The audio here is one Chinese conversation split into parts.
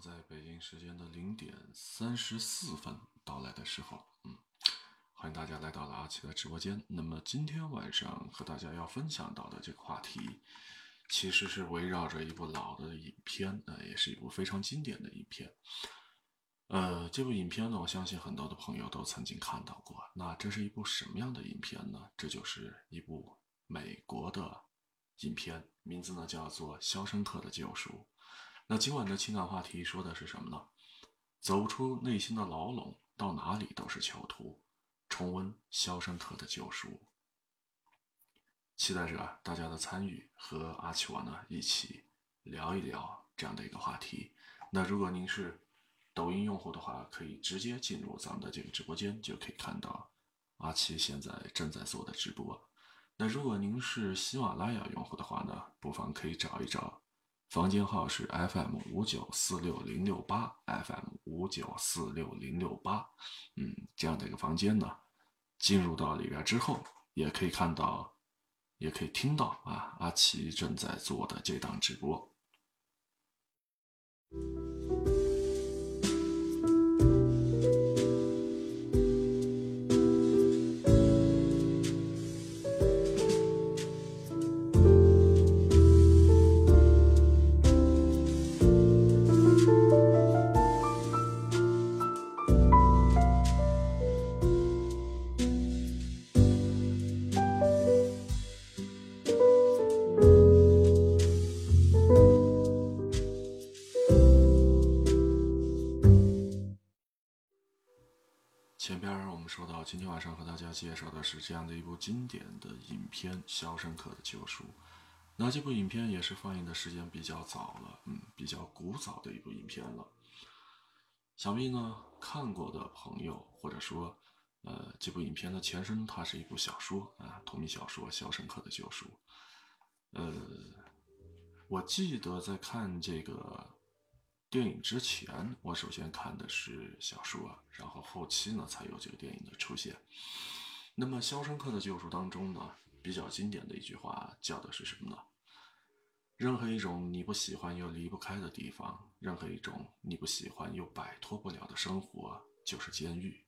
在北京时间的零点三十四分到来的时候，嗯，欢迎大家来到了阿奇的直播间。那么今天晚上和大家要分享到的这个话题，其实是围绕着一部老的影片，呃，也是一部非常经典的影片。呃，这部影片呢，我相信很多的朋友都曾经看到过。那这是一部什么样的影片呢？这就是一部美国的影片，名字呢叫做《肖申克的救赎》。那今晚的情感话题说的是什么呢？走出内心的牢笼，到哪里都是囚徒。重温《肖申克的救赎》，期待着大家的参与和阿奇我呢一起聊一聊这样的一个话题。那如果您是抖音用户的话，可以直接进入咱们的这个直播间，就可以看到阿奇现在正在做的直播。那如果您是喜马拉雅用户的话呢，不妨可以找一找。房间号是 FM 五九四六零六八，FM 五九四六零六八，嗯，这样的一个房间呢，进入到里边之后，也可以看到，也可以听到啊，阿奇正在做的这档直播。说到，今天晚上和大家介绍的是这样的一部经典的影片《肖申克的救赎》。那这部影片也是放映的时间比较早了，嗯，比较古早的一部影片了。想必呢，看过的朋友，或者说，呃，这部影片的前身它是一部小说啊，同名小说《肖申克的救赎》。呃，我记得在看这个。电影之前，我首先看的是小说，然后后期呢才有这个电影的出现。那么《肖申克的救赎》当中呢，比较经典的一句话叫的是什么呢？任何一种你不喜欢又离不开的地方，任何一种你不喜欢又摆脱不了的生活，就是监狱。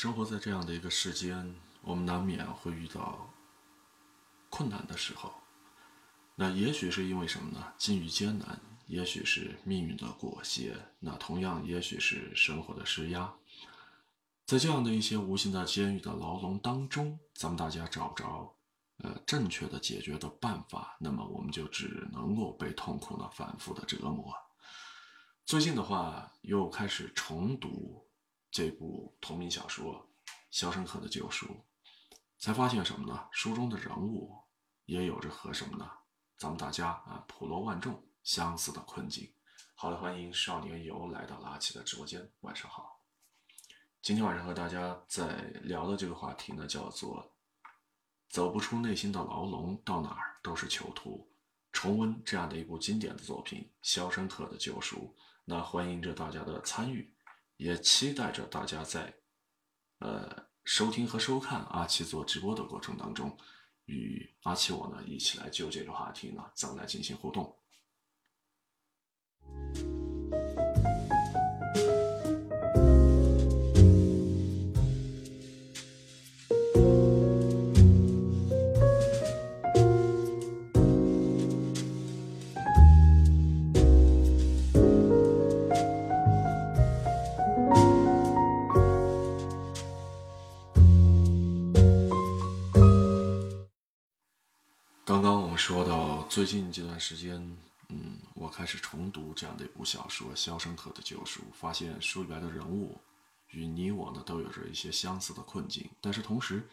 生活在这样的一个世间，我们难免会遇到困难的时候。那也许是因为什么呢？境遇艰难，也许是命运的裹挟，那同样也许是生活的施压。在这样的一些无形的监狱的牢笼当中，咱们大家找不着呃正确的解决的办法，那么我们就只能够被痛苦的反复的折磨。最近的话，又开始重读。这部同名小说《肖申克的救赎》，才发现什么呢？书中的人物也有着和什么呢？咱们大家啊，普罗万众相似的困境。好了，欢迎少年游来到阿奇的直播间，晚上好。今天晚上和大家在聊的这个话题呢，叫做“走不出内心的牢笼，到哪儿都是囚徒”。重温这样的一部经典的作品《肖申克的救赎》，那欢迎着大家的参与。也期待着大家在，呃，收听和收看阿七做直播的过程当中，与阿七我呢一起来就这个话题呢，咱们来进行互动。说到最近这段时间，嗯，我开始重读这样的一部小说《肖申克的救赎》，发现书里边的人物与你我呢都有着一些相似的困境，但是同时，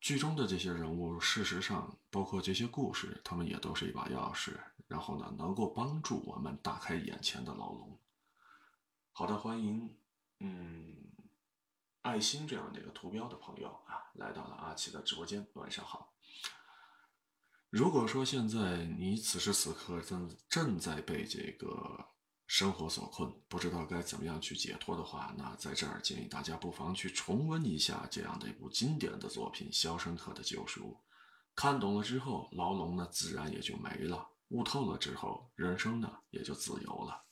剧中的这些人物，事实上包括这些故事，他们也都是一把钥匙，然后呢，能够帮助我们打开眼前的牢笼。好的，欢迎，嗯，爱心这样的一个图标的朋友啊，来到了阿奇的直播间，晚上好。如果说现在你此时此刻正正在被这个生活所困，不知道该怎么样去解脱的话，那在这儿建议大家不妨去重温一下这样的一部经典的作品《肖申克的救赎》。看懂了之后，牢笼呢自然也就没了；悟透了之后，人生呢也就自由了。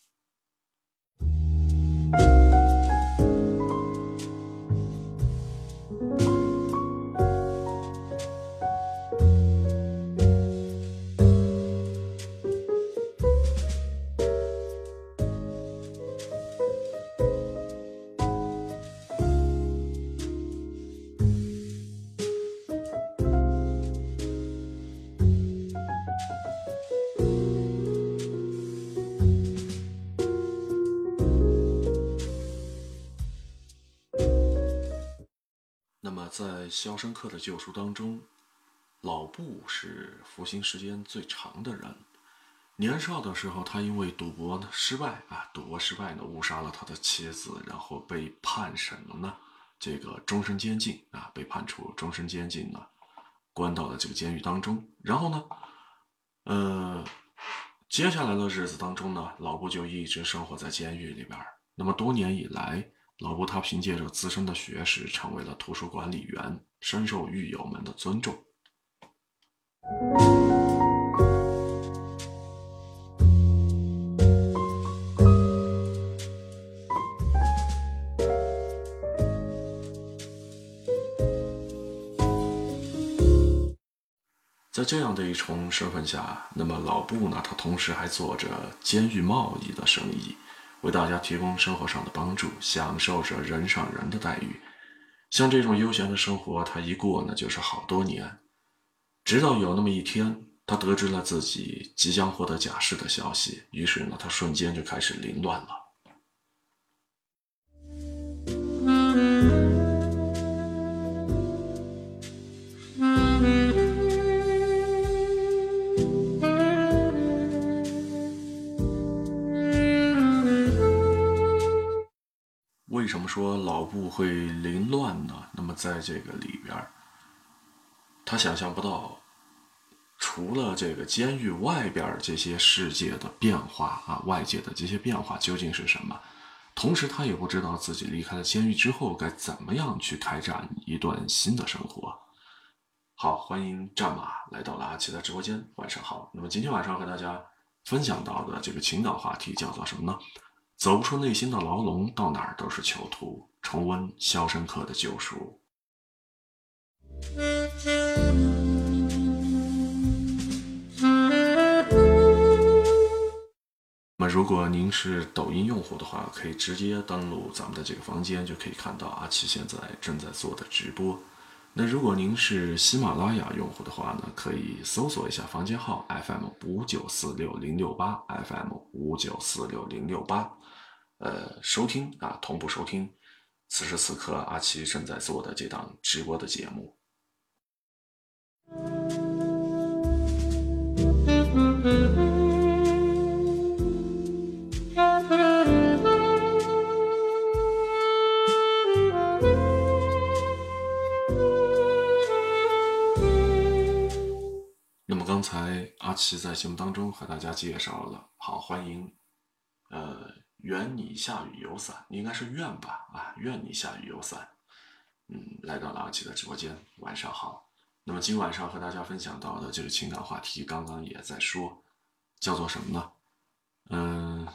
肖申克的救赎》当中，老布是服刑时间最长的人。年少的时候，他因为赌博呢失败啊，赌博失败呢，误杀了他的妻子，然后被判什么呢？这个终身监禁啊，被判处终身监禁呢，关到了这个监狱当中。然后呢，呃，接下来的日子当中呢，老布就一直生活在监狱里边。那么多年以来。老布他凭借着自身的学识，成为了图书管理员，深受狱友们的尊重。在这样的一重身份下，那么老布呢，他同时还做着监狱贸易的生意。为大家提供生活上的帮助，享受着人上人的待遇。像这种悠闲的生活，他一过呢就是好多年。直到有那么一天，他得知了自己即将获得假释的消息，于是呢，他瞬间就开始凌乱了。为什么说老布会凌乱呢？那么在这个里边他想象不到，除了这个监狱外边这些世界的变化啊，外界的这些变化究竟是什么？同时，他也不知道自己离开了监狱之后该怎么样去开展一段新的生活。好，欢迎战马来到了阿奇的直播间，晚上好。那么今天晚上和大家分享到的这个情感话题叫做什么呢？走不出内心的牢笼，到哪儿都是囚徒。重温《肖申克的救赎》。那么，如果您是抖音用户的话，可以直接登录咱们的这个房间，就可以看到阿奇现在正在做的直播。那如果您是喜马拉雅用户的话呢，可以搜索一下房间号 FM 五九四六零六八 FM 五九四六零六八。呃，收听啊，同步收听，此时此刻阿奇正在做的这档直播的节目。那么刚才阿奇在节目当中和大家介绍了，好，欢迎，呃。愿你下雨有伞，应该是愿吧？啊，愿你下雨有伞。嗯，来到老七的直播间，晚上好。那么今晚上和大家分享到的这个情感话题，刚刚也在说，叫做什么呢？嗯，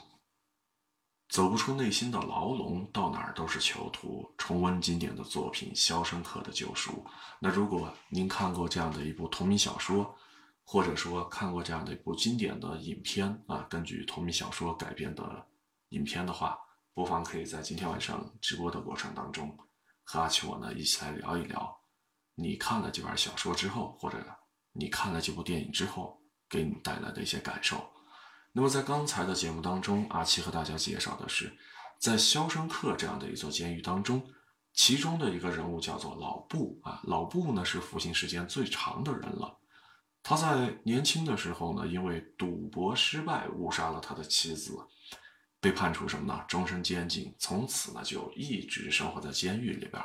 走不出内心的牢笼，到哪儿都是囚徒。重温经典的作品《肖申克的救赎》。那如果您看过这样的一部同名小说，或者说看过这样的一部经典的影片啊，根据同名小说改编的。影片的话，不妨可以在今天晚上直播的过程当中，和阿奇我呢一起来聊一聊，你看了这本小说之后，或者你看了这部电影之后，给你带来的一些感受。那么在刚才的节目当中，阿奇和大家介绍的是，在肖申克这样的一座监狱当中，其中的一个人物叫做老布啊，老布呢是服刑时间最长的人了。他在年轻的时候呢，因为赌博失败，误杀了他的妻子。被判处什么呢？终身监禁，从此呢就一直生活在监狱里边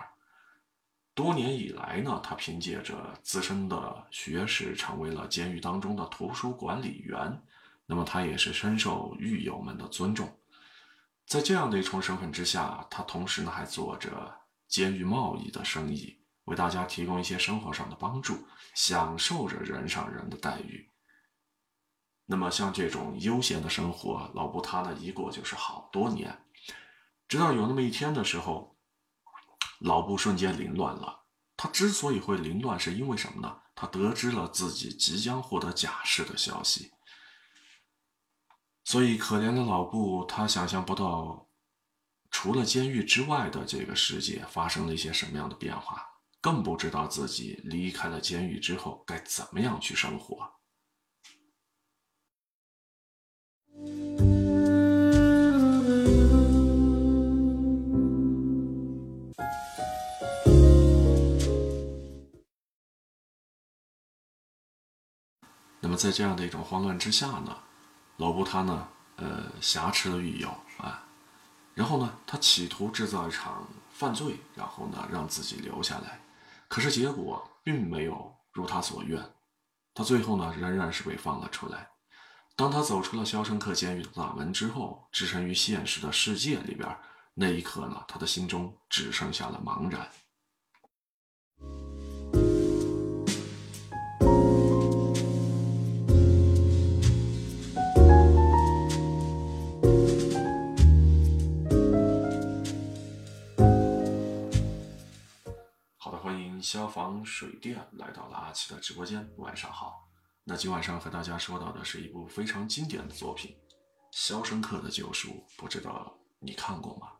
多年以来呢，他凭借着自身的学识，成为了监狱当中的图书管理员。那么他也是深受狱友们的尊重。在这样的一重身份之下，他同时呢还做着监狱贸易的生意，为大家提供一些生活上的帮助，享受着人上人的待遇。那么像这种悠闲的生活，老布他呢一过就是好多年，直到有那么一天的时候，老布瞬间凌乱了。他之所以会凌乱，是因为什么呢？他得知了自己即将获得假释的消息。所以，可怜的老布，他想象不到，除了监狱之外的这个世界发生了一些什么样的变化，更不知道自己离开了监狱之后该怎么样去生活。那么，在这样的一种慌乱之下呢？老布他呢，呃，挟持了狱友啊，然后呢，他企图制造一场犯罪，然后呢，让自己留下来。可是结果并没有如他所愿，他最后呢，仍然是被放了出来。当他走出了肖申克监狱的大门之后，置身于现实的世界里边，那一刻呢，他的心中只剩下了茫然。好的，欢迎消防水电来到了阿奇的直播间，晚上好。那今晚上和大家说到的是一部非常经典的作品《肖申克的救赎》，不知道你看过吗？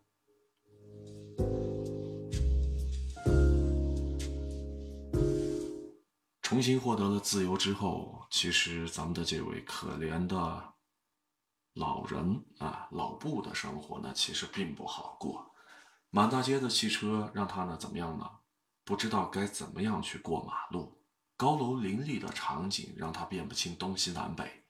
重新获得了自由之后，其实咱们的这位可怜的老人啊，老布的生活呢，其实并不好过。满大街的汽车让他呢怎么样呢？不知道该怎么样去过马路，高楼林立的场景让他辨不清东西南北，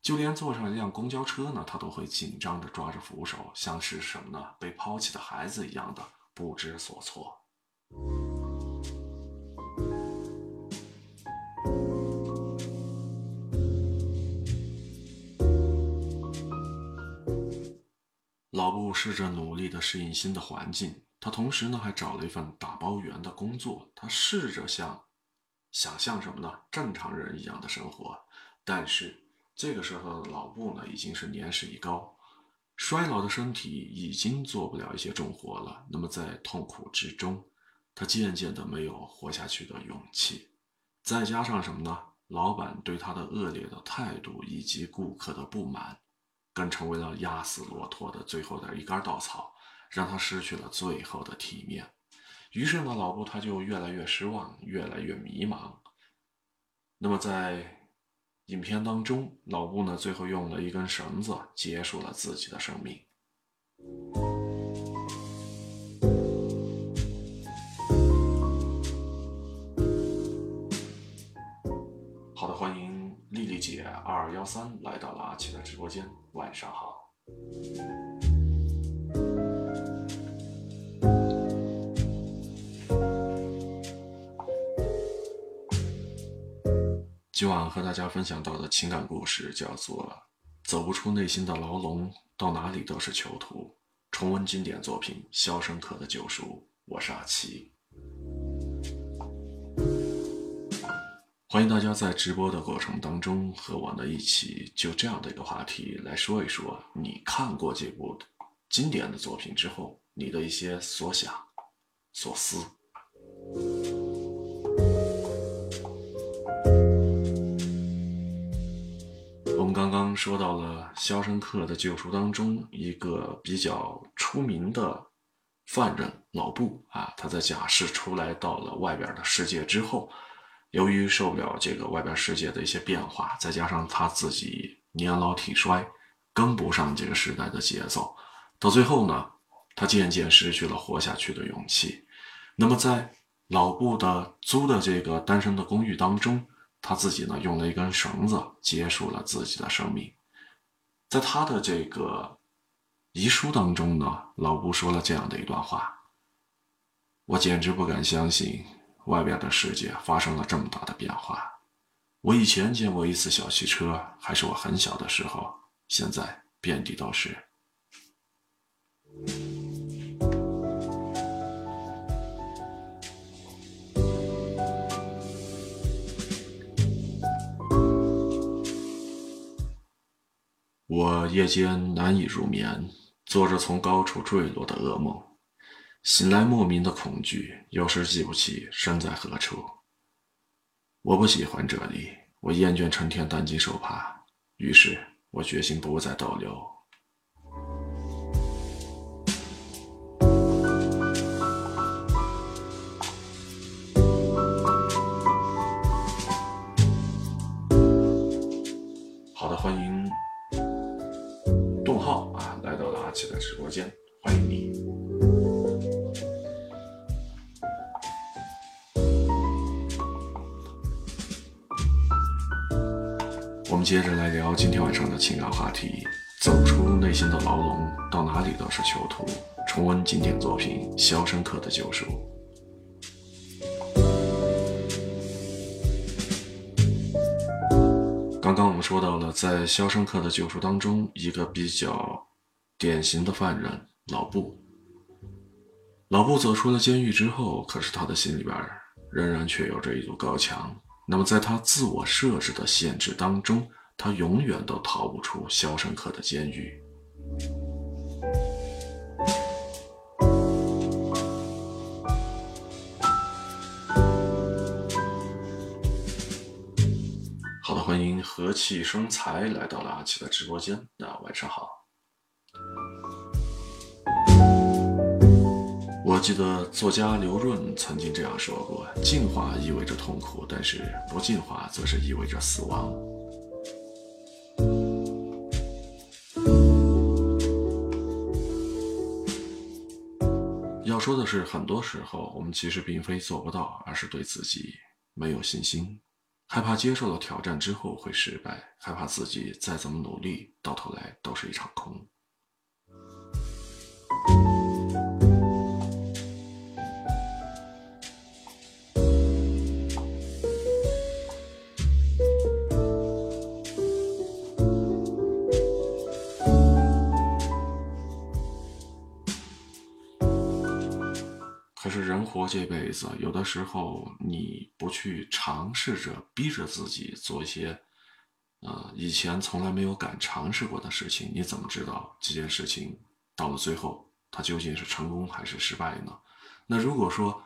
就连坐上一辆公交车呢，他都会紧张的抓着扶手，像是什么呢？被抛弃的孩子一样的不知所措。老布试着努力的适应新的环境。他同时呢，还找了一份打包员的工作。他试着向想象什么呢？正常人一样的生活。但是这个时候的老布呢，已经是年事已高，衰老的身体已经做不了一些重活了。那么在痛苦之中，他渐渐的没有活下去的勇气。再加上什么呢？老板对他的恶劣的态度以及顾客的不满，更成为了压死骆驼的最后的一根稻草。让他失去了最后的体面，于是呢，老布他就越来越失望，越来越迷茫。那么在影片当中，老布呢最后用了一根绳子结束了自己的生命。好的，欢迎丽丽姐二二幺三来到了阿奇的直播间，晚上好。今晚和大家分享到的情感故事叫做《走不出内心的牢笼，到哪里都是囚徒》。重温经典作品《肖申克的救赎》，我是阿奇。欢迎大家在直播的过程当中和我呢一起就这样的一个话题来说一说，你看过这部经典的作品之后，你的一些所想、所思。说到了《肖申克的救赎》当中一个比较出名的犯人老布啊，他在假释出来到了外边的世界之后，由于受不了这个外边世界的一些变化，再加上他自己年老体衰，跟不上这个时代的节奏，到最后呢，他渐渐失去了活下去的勇气。那么在老布的租的这个单身的公寓当中。他自己呢，用了一根绳子结束了自己的生命。在他的这个遗书当中呢，老布说了这样的一段话：我简直不敢相信，外边的世界发生了这么大的变化。我以前见过一次小汽车，还是我很小的时候，现在遍地都是。我夜间难以入眠，做着从高处坠落的噩梦，醒来莫名的恐惧，有时记不起身在何处。我不喜欢这里，我厌倦成天担惊受怕，于是我决心不再逗留。来到了阿奇的直播间，欢迎你。我们接着来聊今天晚上的情感话题：走出内心的牢笼，到哪里都是囚徒。重温经典作品《肖申克的救赎》。刚刚我们说到了，在《肖申克的救赎》当中，一个比较典型的犯人老布。老布走出了监狱之后，可是他的心里边仍然却有着一堵高墙。那么，在他自我设置的限制当中，他永远都逃不出肖申克的监狱。好的欢迎和气生财来到了阿奇的直播间。那晚上好。我记得作家刘润曾经这样说过：“进化意味着痛苦，但是不进化则是意味着死亡。”要说的是，很多时候我们其实并非做不到，而是对自己没有信心。害怕接受了挑战之后会失败，害怕自己再怎么努力，到头来都是一场空。活这辈子，有的时候你不去尝试着逼着自己做一些，呃，以前从来没有敢尝试过的事情，你怎么知道这件事情到了最后它究竟是成功还是失败呢？那如果说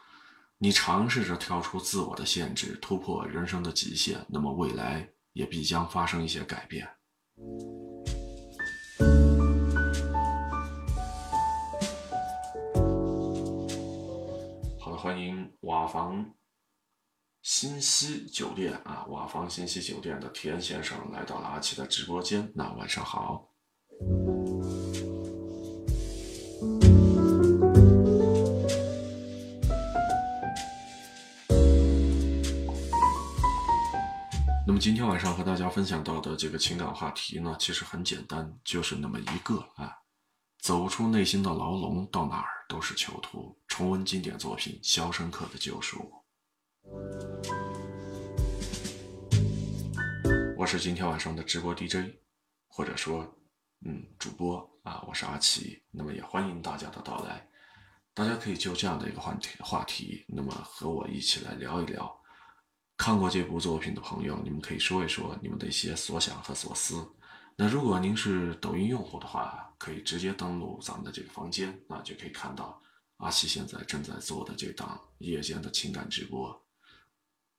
你尝试着跳出自我的限制，突破人生的极限，那么未来也必将发生一些改变。欢迎瓦房新西酒店啊，瓦房新西酒店的田先生来到了阿奇的直播间。那晚上好。那么今天晚上和大家分享到的这个情感话题呢，其实很简单，就是那么一个啊。走出内心的牢笼，到哪儿都是囚徒。重温经典作品《肖申克的救赎》。我是今天晚上的直播 DJ，或者说，嗯，主播啊，我是阿奇。那么也欢迎大家的到来，大家可以就这样的一个话题话题，那么和我一起来聊一聊。看过这部作品的朋友，你们可以说一说你们的一些所想和所思。那如果您是抖音用户的话，可以直接登录咱们的这个房间，那就可以看到阿奇现在正在做的这档夜间的情感直播。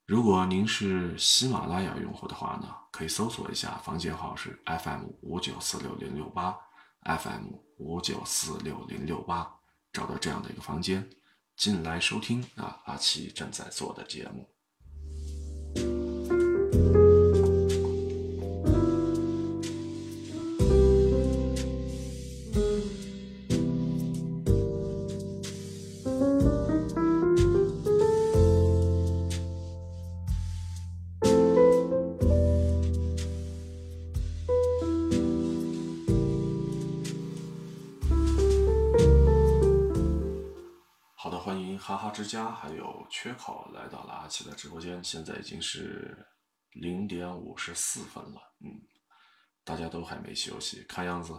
如果您是喜马拉雅用户的话呢，可以搜索一下房间号是 FM 五九四六零六八，FM 五九四六零六八，找到这样的一个房间，进来收听啊，阿奇正在做的节目。之家还有缺口来到了阿奇的直播间，现在已经是零点五十四分了，嗯，大家都还没休息，看样子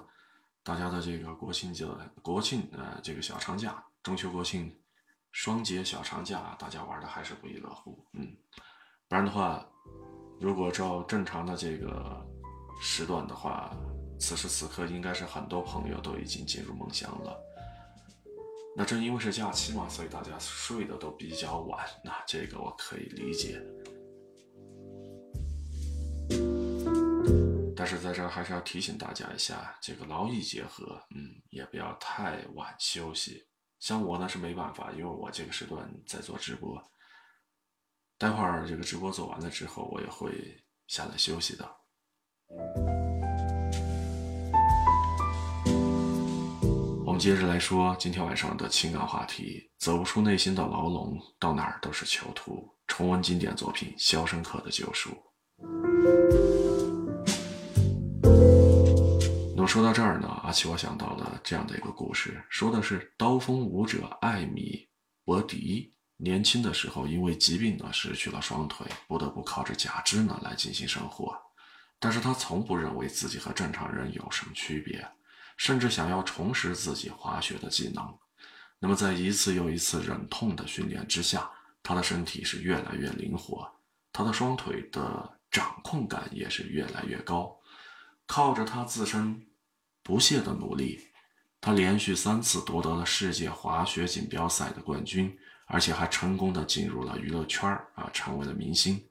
大家的这个国庆节、国庆呃这个小长假、中秋国庆双节小长假，大家玩的还是不亦乐乎，嗯，不然的话，如果照正常的这个时段的话，此时此刻应该是很多朋友都已经进入梦乡了。那正因为是假期嘛，所以大家睡得都比较晚，那这个我可以理解。但是在这儿还是要提醒大家一下，这个劳逸结合，嗯，也不要太晚休息。像我呢是没办法，因为我这个时段在做直播，待会儿这个直播做完了之后，我也会下来休息的。接着来说今天晚上的情感话题：走不出内心的牢笼，到哪儿都是囚徒。重温经典作品《肖申克的救赎》。那么说到这儿呢，阿奇我想到了这样的一个故事，说的是刀锋舞者艾米伯迪年轻的时候因为疾病呢失去了双腿，不得不靠着假肢呢来进行生活。但是他从不认为自己和正常人有什么区别。甚至想要重拾自己滑雪的技能，那么在一次又一次忍痛的训练之下，他的身体是越来越灵活，他的双腿的掌控感也是越来越高。靠着他自身不懈的努力，他连续三次夺得了世界滑雪锦标赛的冠军，而且还成功的进入了娱乐圈啊，成为了明星。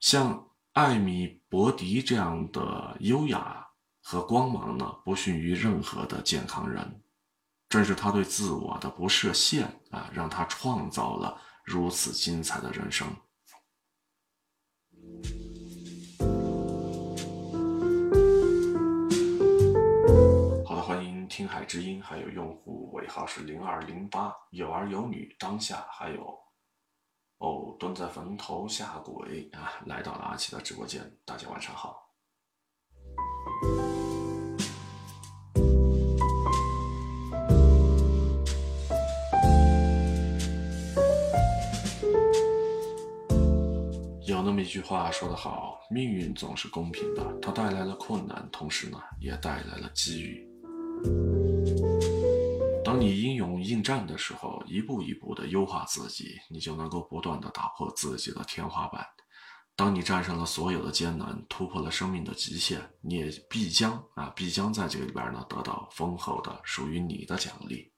像艾米伯迪这样的优雅。和光芒呢，不逊于任何的健康人。正是他对自我的不设限啊，让他创造了如此精彩的人生。好的，欢迎听海之音，还有用户尾号是零二零八，有儿有女，当下还有哦，蹲在坟头下鬼啊，来到了阿奇的直播间，大家晚上好。有那么一句话说得好，命运总是公平的，它带来了困难，同时呢，也带来了机遇。当你英勇应战的时候，一步一步的优化自己，你就能够不断的打破自己的天花板。当你战胜了所有的艰难，突破了生命的极限，你也必将啊，必将在这个里边呢，得到丰厚的属于你的奖励。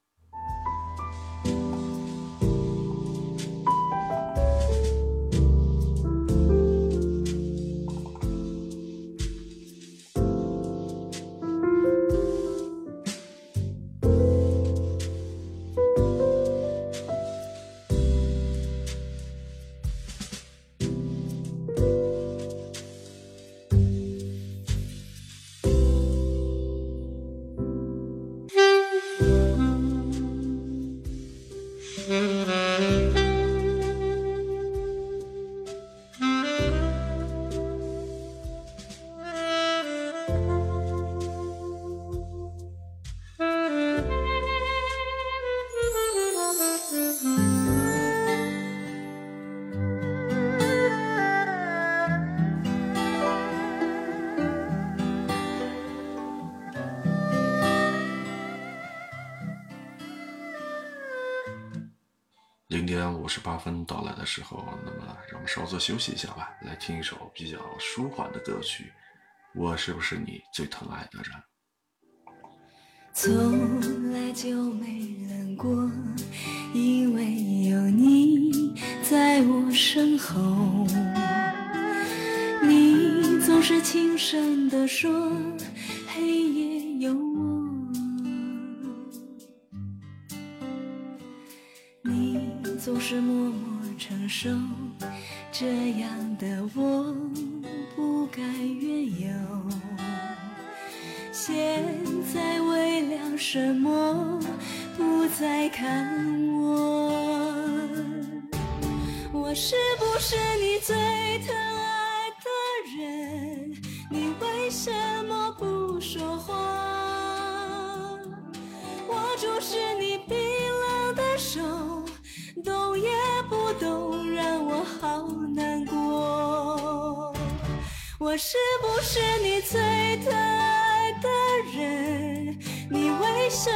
五十八分到来的时候，那么让我们稍作休息一下吧，来听一首比较舒缓的歌曲。我是不是你最疼爱的人？从来就没冷过，因为有你在我身后。你总是轻声地说，我是不是你最疼爱的人？你为什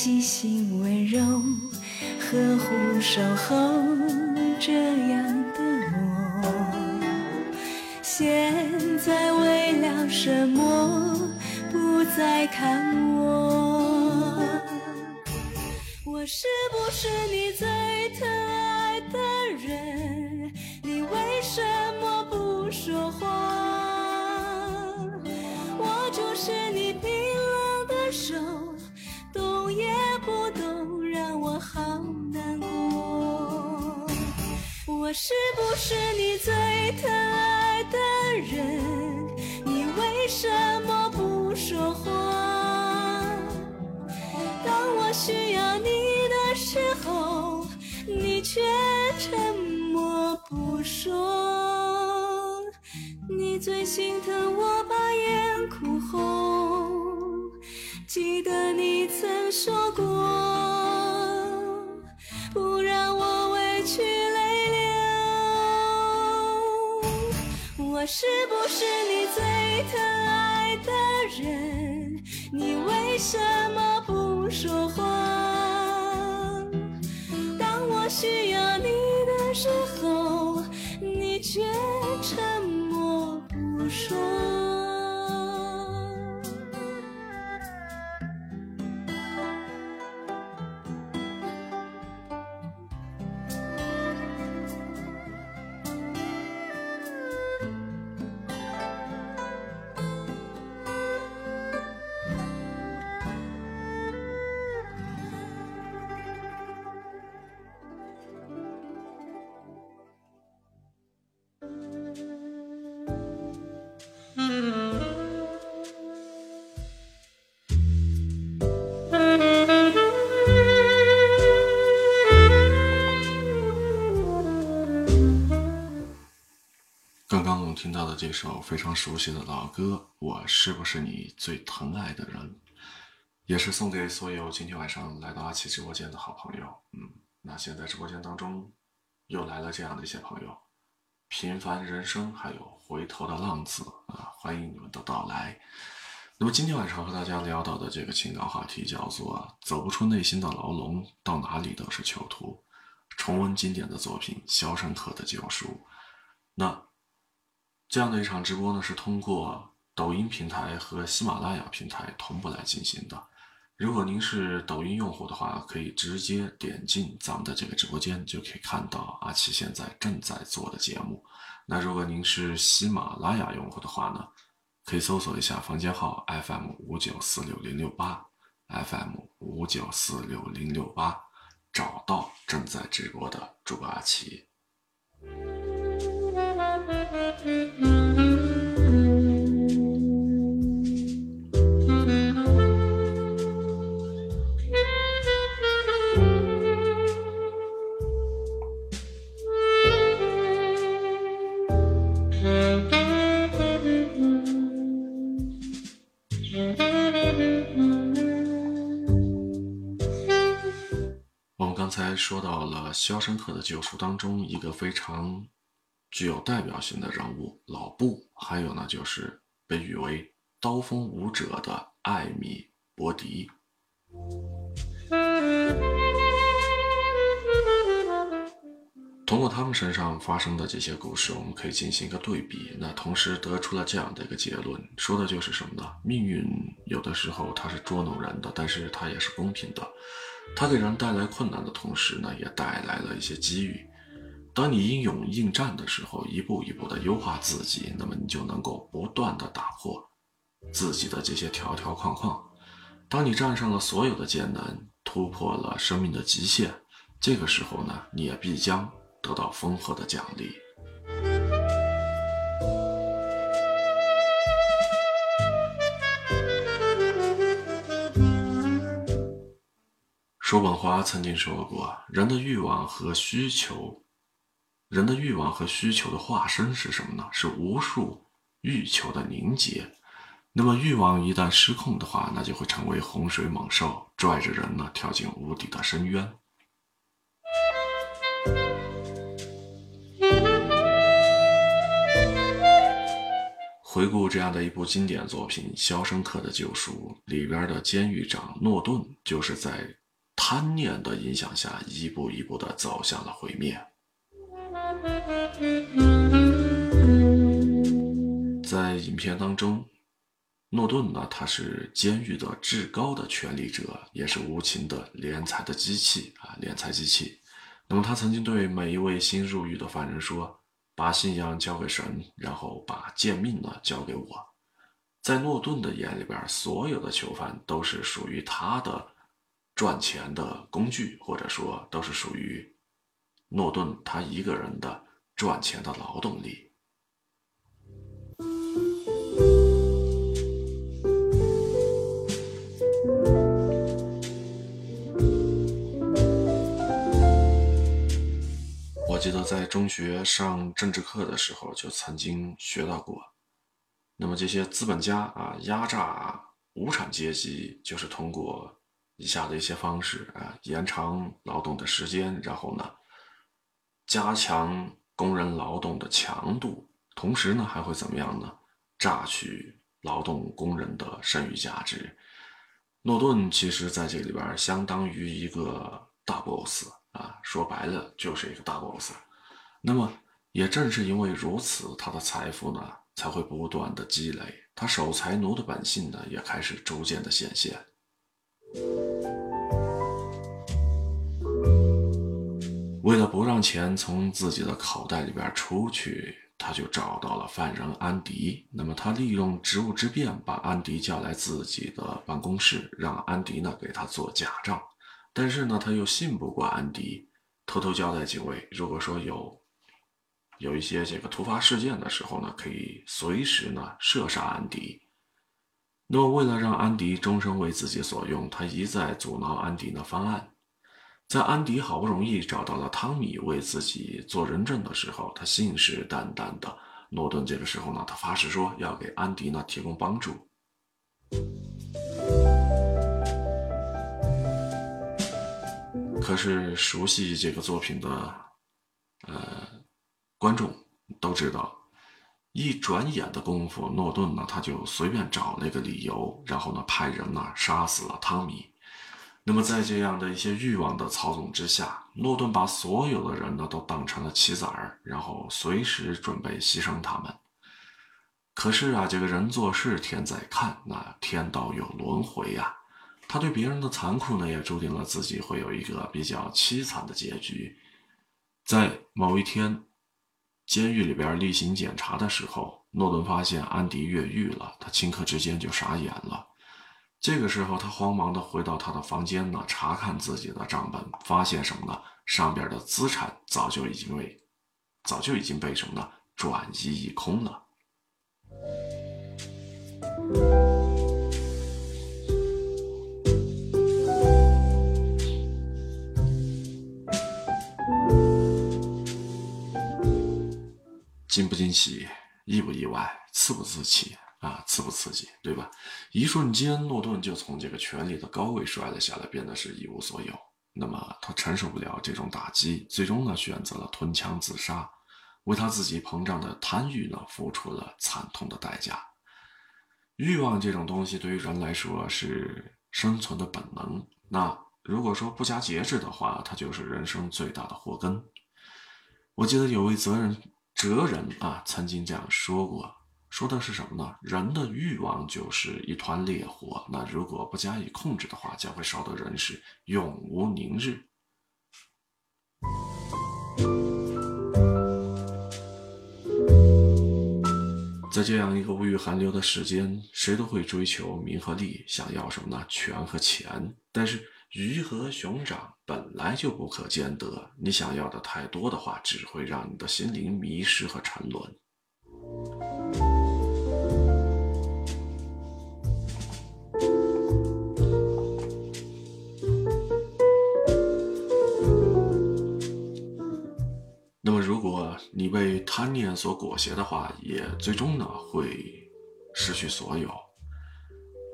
细心温柔，呵护守候这样的我。现在为了什么不再看我？疼爱的人？你为什么不说话？当我需要你的时候，你却沉默不说。你最心疼我把眼哭红，记得你曾说过，是不是你最疼爱的人？你为什么不说话？听到的这首非常熟悉的老歌，我是不是你最疼爱的人？也是送给所有今天晚上来到阿奇直播间的好朋友。嗯，那现在直播间当中又来了这样的一些朋友，平凡人生，还有回头的浪子啊，欢迎你们的到来。那么今天晚上和大家聊到的这个情感话题叫做“走不出内心的牢笼，到哪里都是囚徒”。重温经典的作品《肖申克的救赎》。那这样的一场直播呢，是通过抖音平台和喜马拉雅平台同步来进行的。如果您是抖音用户的话，可以直接点进咱们的这个直播间，就可以看到阿奇现在正在做的节目。那如果您是喜马拉雅用户的话呢，可以搜索一下房间号 FM 五九四六零六八，FM 五九四六零六八，找到正在直播的主播阿奇。说到了《肖申克的救赎》当中一个非常具有代表性的人物老布，还有呢就是被誉为“刀锋舞者”的艾米·伯迪。通过他们身上发生的这些故事，我们可以进行一个对比。那同时得出了这样的一个结论，说的就是什么呢？命运有的时候它是捉弄人的，但是它也是公平的。它给人带来困难的同时呢，也带来了一些机遇。当你英勇应战的时候，一步一步的优化自己，那么你就能够不断的打破自己的这些条条框框。当你战胜了所有的艰难，突破了生命的极限，这个时候呢，你也必将。得到丰厚的奖励。叔本华曾经说过：“人的欲望和需求，人的欲望和需求的化身是什么呢？是无数欲求的凝结。那么，欲望一旦失控的话，那就会成为洪水猛兽，拽着人呢跳进无底的深渊。”回顾这样的一部经典作品《肖申克的救赎》里边的监狱长诺顿，就是在贪念的影响下，一步一步的走向了毁灭。在影片当中，诺顿呢，他是监狱的至高的权力者，也是无情的敛财的机器啊，敛财机器。那么他曾经对每一位新入狱的犯人说。把信仰交给神，然后把贱命呢交给我。在诺顿的眼里边，所有的囚犯都是属于他的赚钱的工具，或者说都是属于诺顿他一个人的赚钱的劳动力。我记得在中学上政治课的时候，就曾经学到过。那么这些资本家啊，压榨无产阶级，就是通过以下的一些方式啊，延长劳动的时间，然后呢，加强工人劳动的强度，同时呢，还会怎么样呢？榨取劳动工人的剩余价值。诺顿其实在这里边相当于一个大 boss。啊，说白了就是一个大 boss。那么也正是因为如此，他的财富呢才会不断的积累，他守财奴的本性呢也开始逐渐的显现。为了不让钱从自己的口袋里边出去，他就找到了犯人安迪。那么他利用职务之便，把安迪叫来自己的办公室，让安迪呢给他做假账。但是呢，他又信不过安迪，偷偷交代几位，如果说有有一些这个突发事件的时候呢，可以随时呢射杀安迪。诺为了让安迪终生为自己所用，他一再阻挠安迪的方案。在安迪好不容易找到了汤米为自己做人证的时候，他信誓旦旦的。诺顿这个时候呢，他发誓说要给安迪呢提供帮助。可是熟悉这个作品的，呃，观众都知道，一转眼的功夫，诺顿呢他就随便找了一个理由，然后呢派人呢杀死了汤米。那么在这样的一些欲望的操纵之下，诺顿把所有的人呢都当成了棋子儿，然后随时准备牺牲他们。可是啊，这个人做事天在看，那天道有轮回呀。他对别人的残酷呢，也注定了自己会有一个比较凄惨的结局。在某一天，监狱里边例行检查的时候，诺顿发现安迪越狱了，他顷刻之间就傻眼了。这个时候，他慌忙的回到他的房间呢，查看自己的账本，发现什么呢？上边的资产早就已经被，早就已经被什么呢？转移一空了。惊不惊喜，意不意外，刺不刺激啊？刺不刺激，对吧？一瞬间，诺顿就从这个权力的高位摔了下来，变得是一无所有。那么他承受不了这种打击，最终呢选择了吞枪自杀，为他自己膨胀的贪欲呢付出了惨痛的代价。欲望这种东西对于人来说是生存的本能，那如果说不加节制的话，它就是人生最大的祸根。我记得有位责任哲人啊曾经这样说过，说的是什么呢？人的欲望就是一团烈火，那如果不加以控制的话，将会烧得人是永无宁日。在这样一个物欲寒流的时间，谁都会追求名和利，想要什么呢？权和钱。但是鱼和熊掌本来就不可兼得，你想要的太多的话，只会让你的心灵迷失和沉沦。那么，如果你被贪念所裹挟的话，也最终呢会失去所有。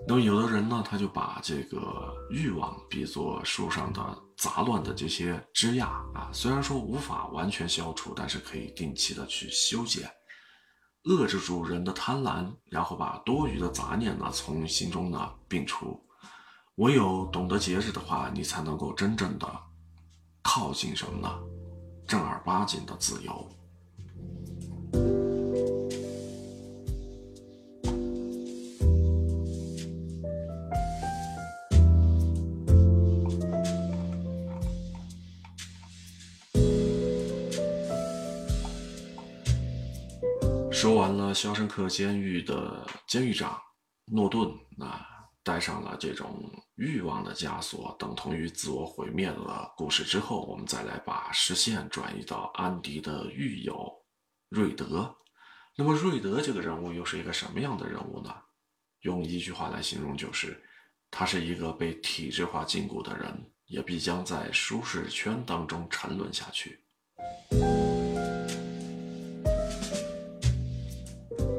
那么，有的人呢，他就把这个欲望比作树上的杂乱的这些枝桠啊，虽然说无法完全消除，但是可以定期的去修剪，遏制住人的贪婪，然后把多余的杂念呢从心中呢摒除。唯有懂得节制的话，你才能够真正的靠近什么呢？正儿八经的自由。说完了《肖申克监狱》的监狱长诺顿，那带上了这种欲望的枷锁，等同于自我毁灭的故事之后，我们再来把视线转移到安迪的狱友瑞德。那么，瑞德这个人物又是一个什么样的人物呢？用一句话来形容，就是他是一个被体制化禁锢的人，也必将在舒适圈当中沉沦下去。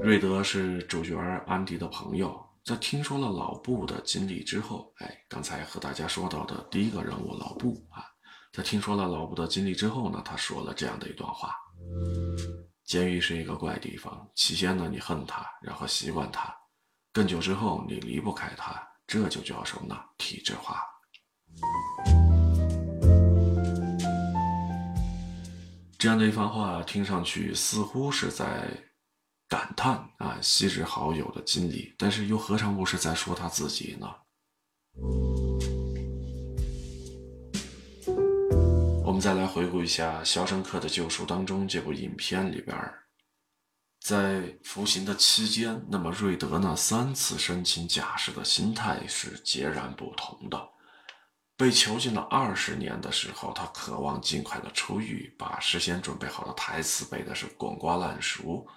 瑞德是主角安迪的朋友，在听说了老布的经历之后，哎，刚才和大家说到的第一个人物老布啊，在听说了老布的经历之后呢，他说了这样的一段话：监狱是一个怪地方，起先呢你恨他，然后习惯他，更久之后你离不开他，这就叫什么呢？体制化。这样的一番话听上去似乎是在。感叹啊，昔日好友的经历，但是又何尝不是在说他自己呢？我们再来回顾一下《肖申克的救赎》当中这部影片里边，在服刑的期间，那么瑞德呢三次申请假释的心态是截然不同的。被囚禁了二十年的时候，他渴望尽快的出狱，把事先准备好的台词背的是滚瓜烂熟。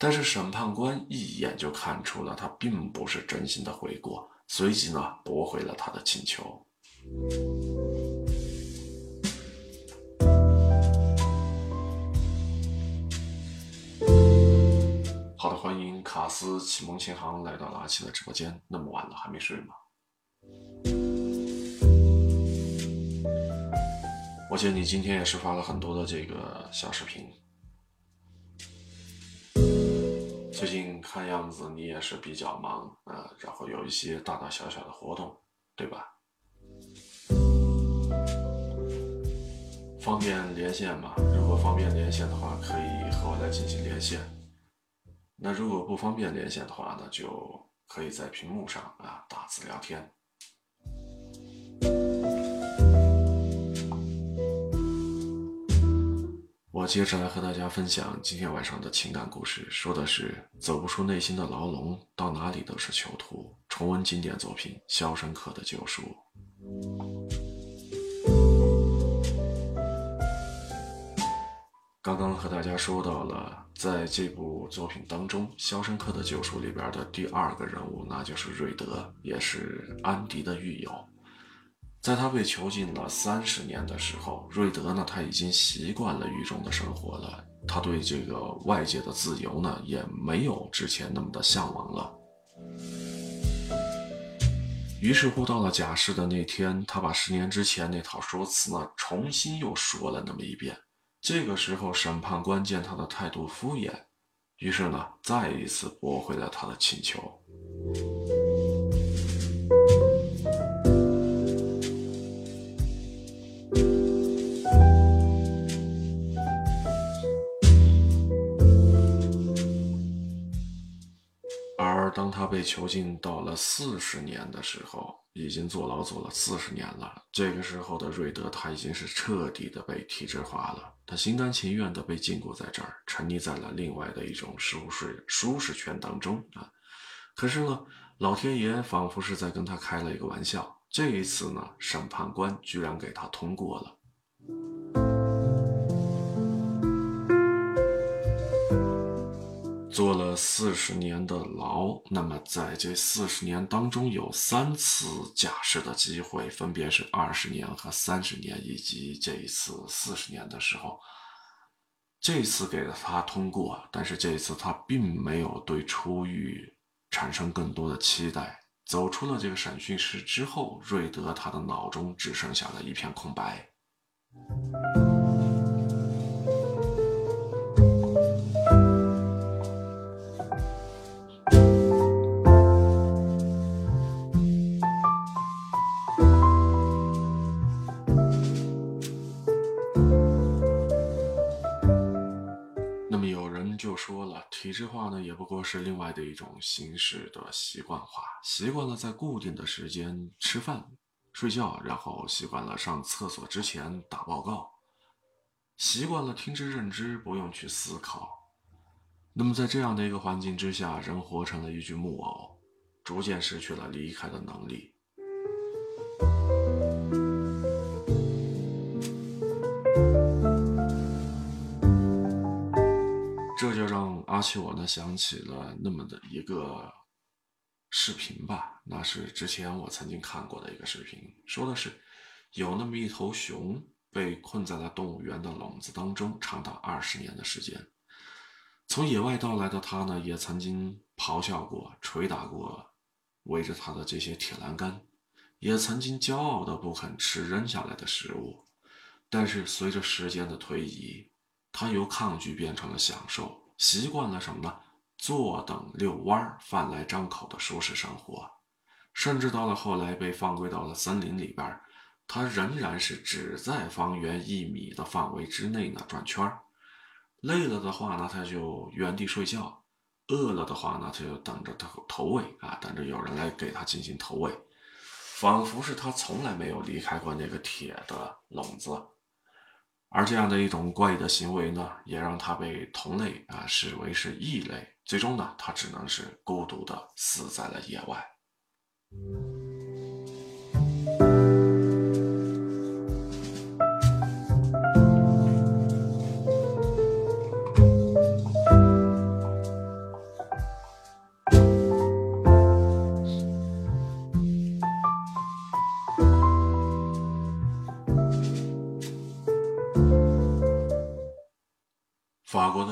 但是审判官一眼就看出了他并不是真心的悔过，随即呢驳回了他的请求。好的，欢迎卡斯启蒙琴行来到了阿奇的直播间。那么晚了还没睡吗？我见你今天也是发了很多的这个小视频。最近看样子你也是比较忙啊，然后有一些大大小小的活动，对吧？方便连线吗？如果方便连线的话，可以和我来进行连线。那如果不方便连线的话，那就可以在屏幕上啊打字聊天。接着来和大家分享今天晚上的情感故事，说的是走不出内心的牢笼，到哪里都是囚徒。重温经典作品《肖申克的救赎》。刚刚和大家说到了，在这部作品当中，《肖申克的救赎》里边的第二个人物，那就是瑞德，也是安迪的狱友。在他被囚禁了三十年的时候，瑞德呢，他已经习惯了狱中的生活了。他对这个外界的自由呢，也没有之前那么的向往了。于是乎，到了假释的那天，他把十年之前那套说辞呢，重新又说了那么一遍。这个时候，审判官见他的态度敷衍，于是呢，再一次驳回了他的请求。他被囚禁到了四十年的时候，已经坐牢坐了四十年了。这个时候的瑞德，他已经是彻底的被体制化了，他心甘情愿的被禁锢在这儿，沉溺在了另外的一种舒适舒适圈当中啊。可是呢，老天爷仿佛是在跟他开了一个玩笑，这一次呢，审判官居然给他通过了。坐了四十年的牢，那么在这四十年当中，有三次假释的机会，分别是二十年和三十年，以及这一次四十年的时候，这次给了他通过，但是这一次他并没有对出狱产生更多的期待。走出了这个审讯室之后，瑞德他的脑中只剩下了一片空白。也不过是另外的一种形式的习惯化。习惯了在固定的时间吃饭、睡觉，然后习惯了上厕所之前打报告，习惯了听之任之，不用去思考。那么在这样的一个环境之下，人活成了一具木偶，逐渐失去了离开的能力。就让阿奇我呢想起了那么的一个视频吧，那是之前我曾经看过的一个视频，说的是有那么一头熊被困在了动物园的笼子当中长达二十年的时间，从野外到来的它呢，也曾经咆哮过、捶打过围着它的这些铁栏杆，也曾经骄傲的不肯吃扔下来的食物，但是随着时间的推移。它由抗拒变成了享受，习惯了什么呢？坐等遛弯儿、饭来张口的舒适生活，甚至到了后来被放归到了森林里边，他仍然是只在方圆一米的范围之内呢转圈儿。累了的话呢，他就原地睡觉；饿了的话呢，他就等着投投喂啊，等着有人来给他进行投喂，仿佛是他从来没有离开过那个铁的笼子。而这样的一种怪异的行为呢，也让他被同类啊视为是异类，最终呢，他只能是孤独的死在了野外。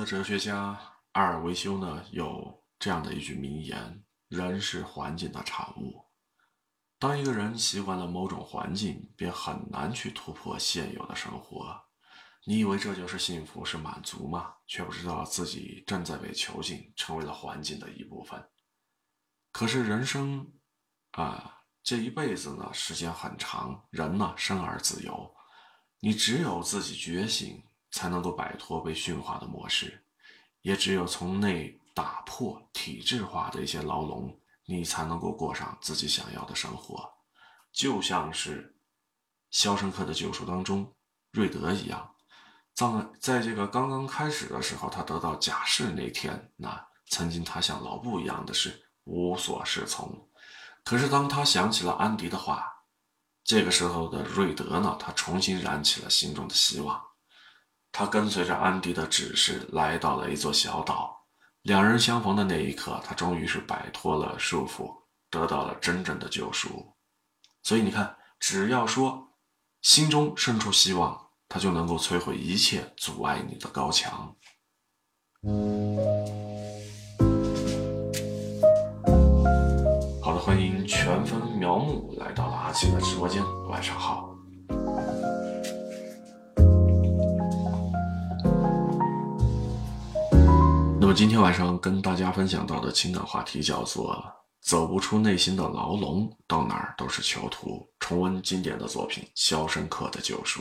哲学家阿尔维修呢有这样的一句名言：“人是环境的产物。当一个人习惯了某种环境，便很难去突破现有的生活。你以为这就是幸福，是满足吗？却不知道自己正在被囚禁，成为了环境的一部分。可是人生啊，这一辈子呢，时间很长，人呢，生而自由，你只有自己觉醒。”才能够摆脱被驯化的模式，也只有从内打破体制化的一些牢笼，你才能够过上自己想要的生活。就像是《肖申克的救赎》当中瑞德一样，在在这个刚刚开始的时候，他得到假释那天，那曾经他像老布一样的是无所适从。可是当他想起了安迪的话，这个时候的瑞德呢，他重新燃起了心中的希望。他跟随着安迪的指示来到了一座小岛，两人相逢的那一刻，他终于是摆脱了束缚，得到了真正的救赎。所以你看，只要说心中生出希望，他就能够摧毁一切阻碍你的高墙。好的，欢迎全分苗木来到了阿奇的直播间，晚上好。今天晚上跟大家分享到的情感话题叫做“走不出内心的牢笼，到哪儿都是囚徒”。重温经典的作品《肖申克的救赎》。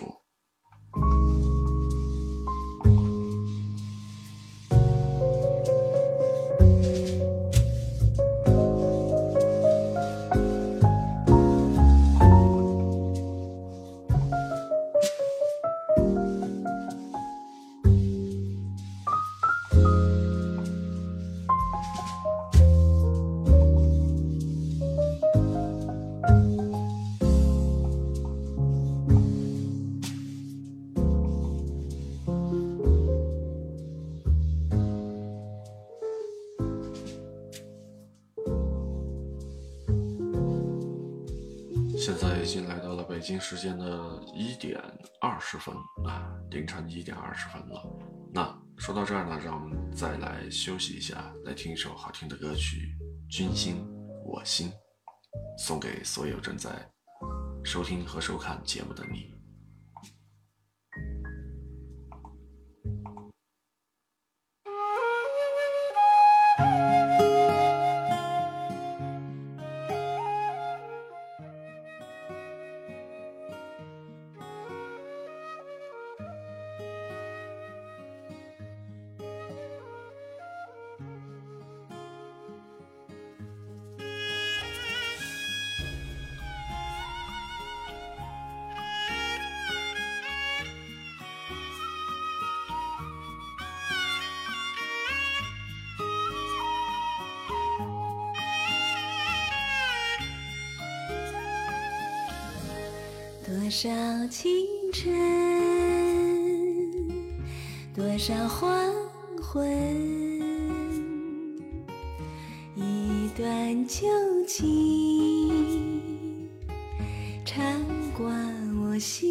京时间的一点二十分啊，凌晨一点二十分了。那说到这儿呢，让我们再来休息一下，来听一首好听的歌曲《君心我心》，送给所有正在收听和收看节目的你。少清晨，多少黄昏，一段旧情唱挂我心，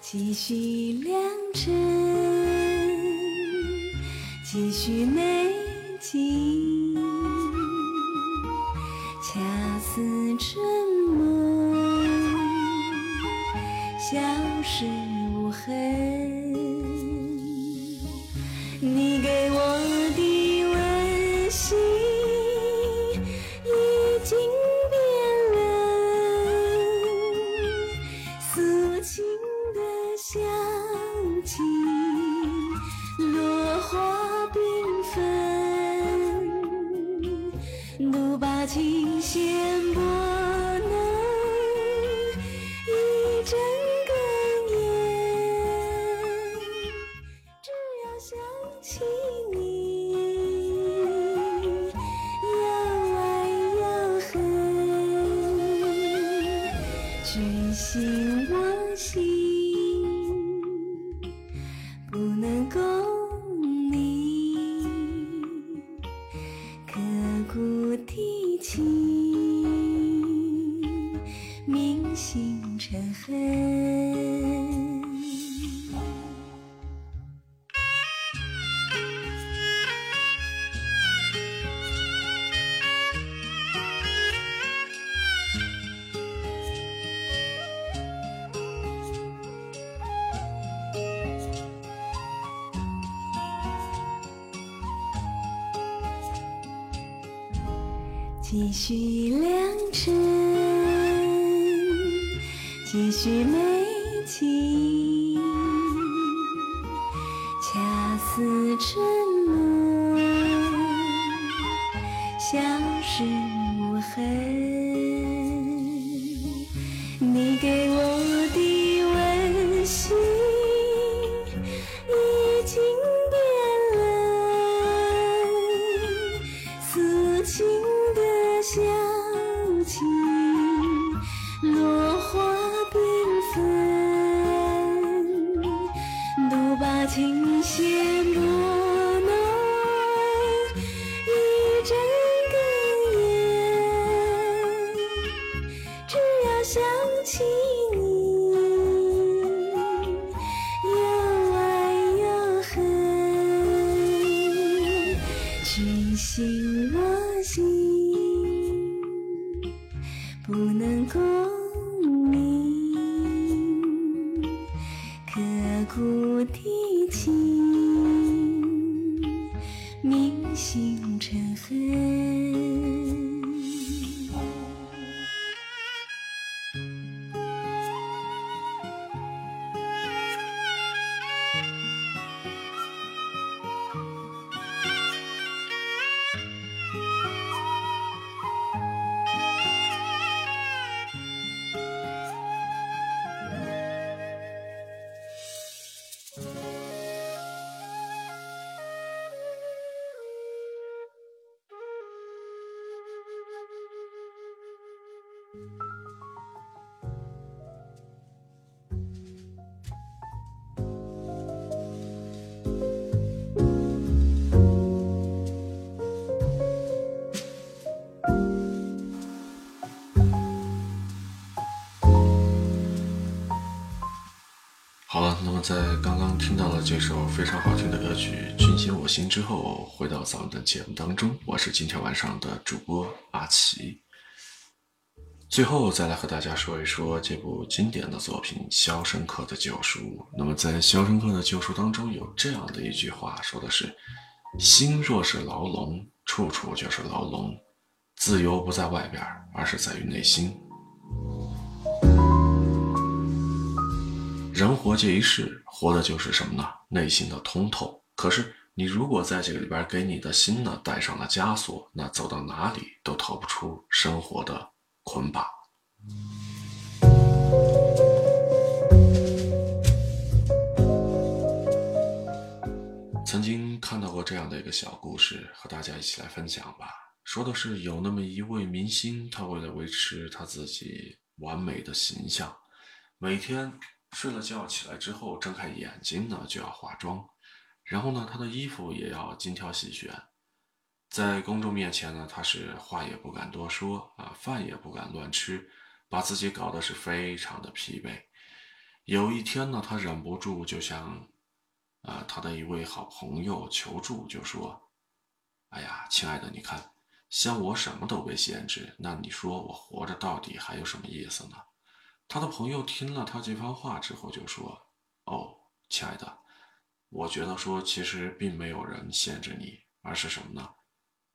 几许良辰，几许美景，继续良辰，几许美景，恰似春梦，消失我的情，铭心成恨。在刚刚听到了这首非常好听的歌曲《君心我心》之后，回到咱们的节目当中，我是今天晚上的主播阿奇。最后再来和大家说一说这部经典的作品《肖申克的救赎》。那么在《肖申克的救赎》当中有这样的一句话，说的是：“心若是牢笼，处处就是牢笼。自由不在外边，而是在于内心。”人活这一世，活的就是什么呢？内心的通透。可是你如果在这个里边给你的心呢带上了枷锁，那走到哪里都逃不出生活的捆绑。曾经看到过这样的一个小故事，和大家一起来分享吧。说的是有那么一位明星，他为了维持他自己完美的形象，每天。睡了觉起来之后，睁开眼睛呢就要化妆，然后呢他的衣服也要精挑细选，在公众面前呢他是话也不敢多说啊，饭也不敢乱吃，把自己搞得是非常的疲惫。有一天呢他忍不住就向啊他的一位好朋友求助，就说：“哎呀，亲爱的，你看，像我什么都被限制，那你说我活着到底还有什么意思呢？”他的朋友听了他这番话之后就说：“哦，亲爱的，我觉得说其实并没有人限制你，而是什么呢？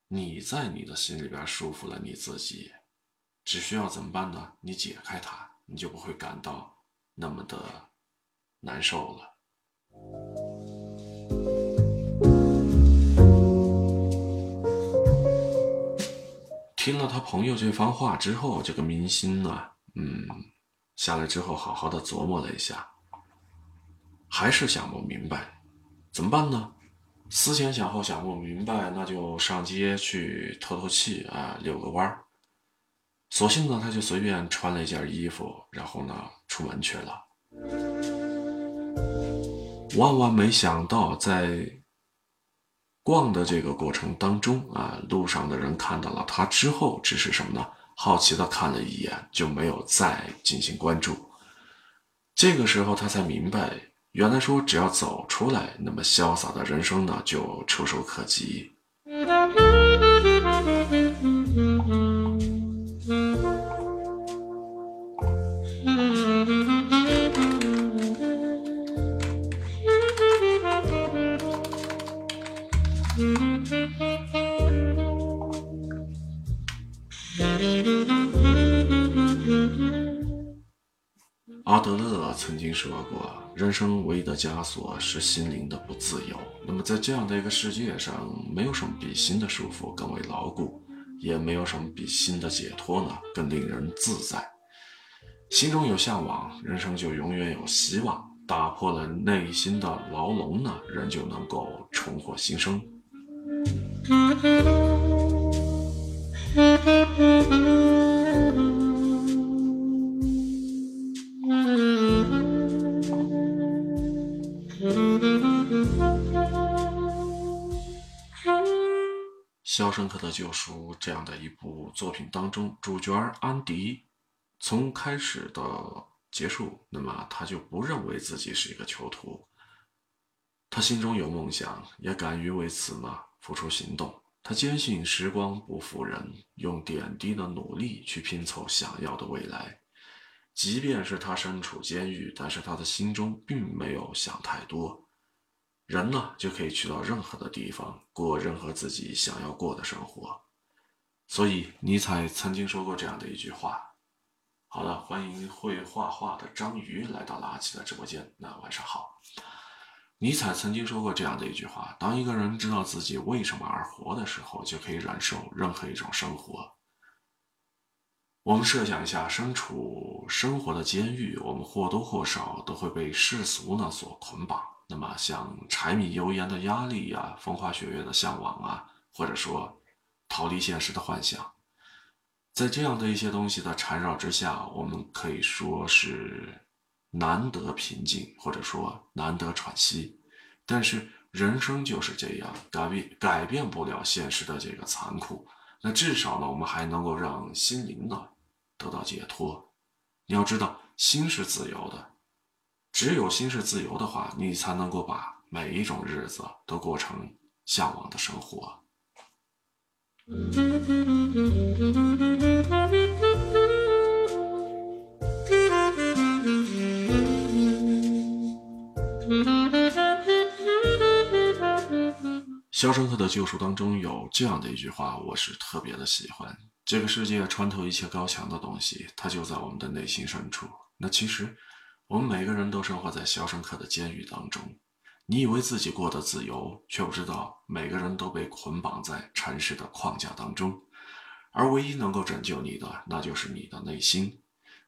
你在你的心里边束缚了你自己，只需要怎么办呢？你解开它，你就不会感到那么的难受了。”听了他朋友这番话之后，这个明星呢，嗯。下来之后，好好的琢磨了一下，还是想不明白，怎么办呢？思前想后想不明白，那就上街去透透气啊，遛个弯儿。索性呢，他就随便穿了一件衣服，然后呢，出门去了。万万没想到，在逛的这个过程当中啊，路上的人看到了他之后，只是什么呢？好奇的看了一眼，就没有再进行关注。这个时候，他才明白，原来说只要走出来，那么潇洒的人生呢，就触手可及。德勒曾经说过：“人生唯一的枷锁是心灵的不自由。”那么，在这样的一个世界上，没有什么比心的束缚更为牢固，也没有什么比心的解脱呢更令人自在。心中有向往，人生就永远有希望。打破了内心的牢笼呢，人就能够重获新生。《肖申克的救赎》这样的一部作品当中，主角安迪从开始到结束，那么他就不认为自己是一个囚徒。他心中有梦想，也敢于为此呢付出行动。他坚信时光不负人，用点滴的努力去拼凑想要的未来。即便是他身处监狱，但是他的心中并没有想太多。人呢，就可以去到任何的地方，过任何自己想要过的生活。所以，尼采曾经说过这样的一句话。好了，欢迎会画画的章鱼来到了阿奇的直播间。那晚上好。尼采曾经说过这样的一句话：当一个人知道自己为什么而活的时候，就可以忍受任何一种生活。我们设想一下，身处生活的监狱，我们或多或少都会被世俗呢所捆绑。那么，像柴米油盐的压力呀，风花雪月的向往啊，或者说逃离现实的幻想，在这样的一些东西的缠绕之下，我们可以说是难得平静，或者说难得喘息。但是人生就是这样，改变改变不了现实的这个残酷。那至少呢，我们还能够让心灵呢得到解脱。你要知道，心是自由的。只有心是自由的话，你才能够把每一种日子都过成向往的生活。《肖申克的救赎》当中有这样的一句话，我是特别的喜欢。这个世界穿透一切高墙的东西，它就在我们的内心深处。那其实，我们每个人都生活在肖申克的监狱当中。你以为自己过得自由，却不知道每个人都被捆绑在尘世的框架当中。而唯一能够拯救你的，那就是你的内心。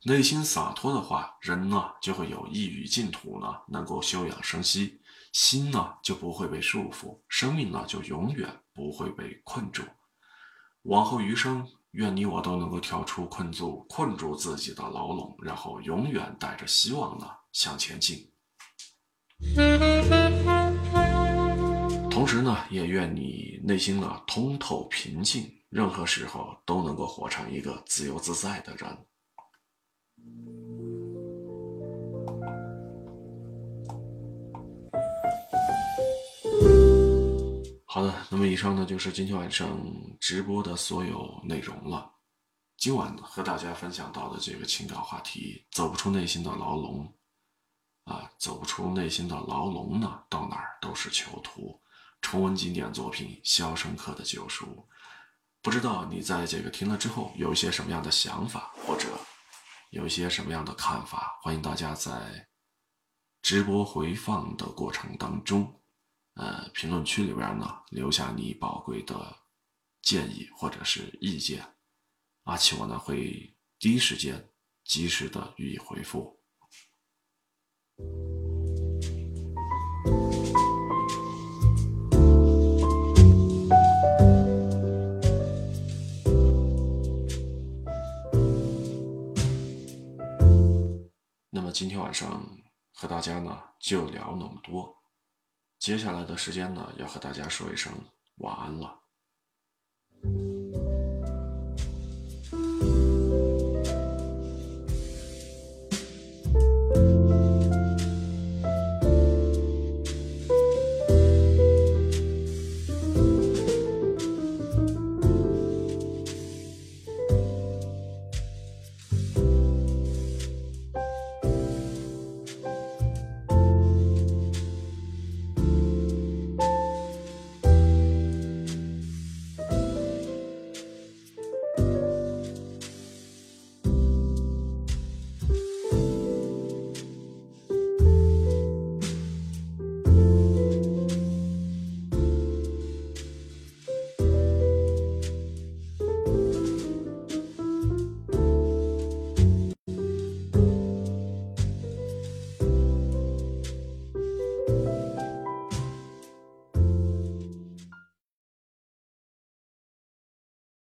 内心洒脱的话，人呢就会有异域净土呢，能够休养生息。心呢就不会被束缚，生命呢就永远不会被困住。往后余生，愿你我都能够跳出困住困住自己的牢笼，然后永远带着希望呢向前进。同时呢，也愿你内心呢通透平静，任何时候都能够活成一个自由自在的人。好的，那么以上呢就是今天晚上直播的所有内容了。今晚和大家分享到的这个情感话题，走不出内心的牢笼啊，走不出内心的牢笼呢，到哪儿都是囚徒。重温经典作品《肖申克的救赎》，不知道你在这个听了之后有一些什么样的想法，或者有一些什么样的看法？欢迎大家在直播回放的过程当中。呃，评论区里边呢，留下你宝贵的建议或者是意见，阿奇我呢会第一时间及时的予以回复。那么今天晚上和大家呢就聊那么多。接下来的时间呢，要和大家说一声晚安了。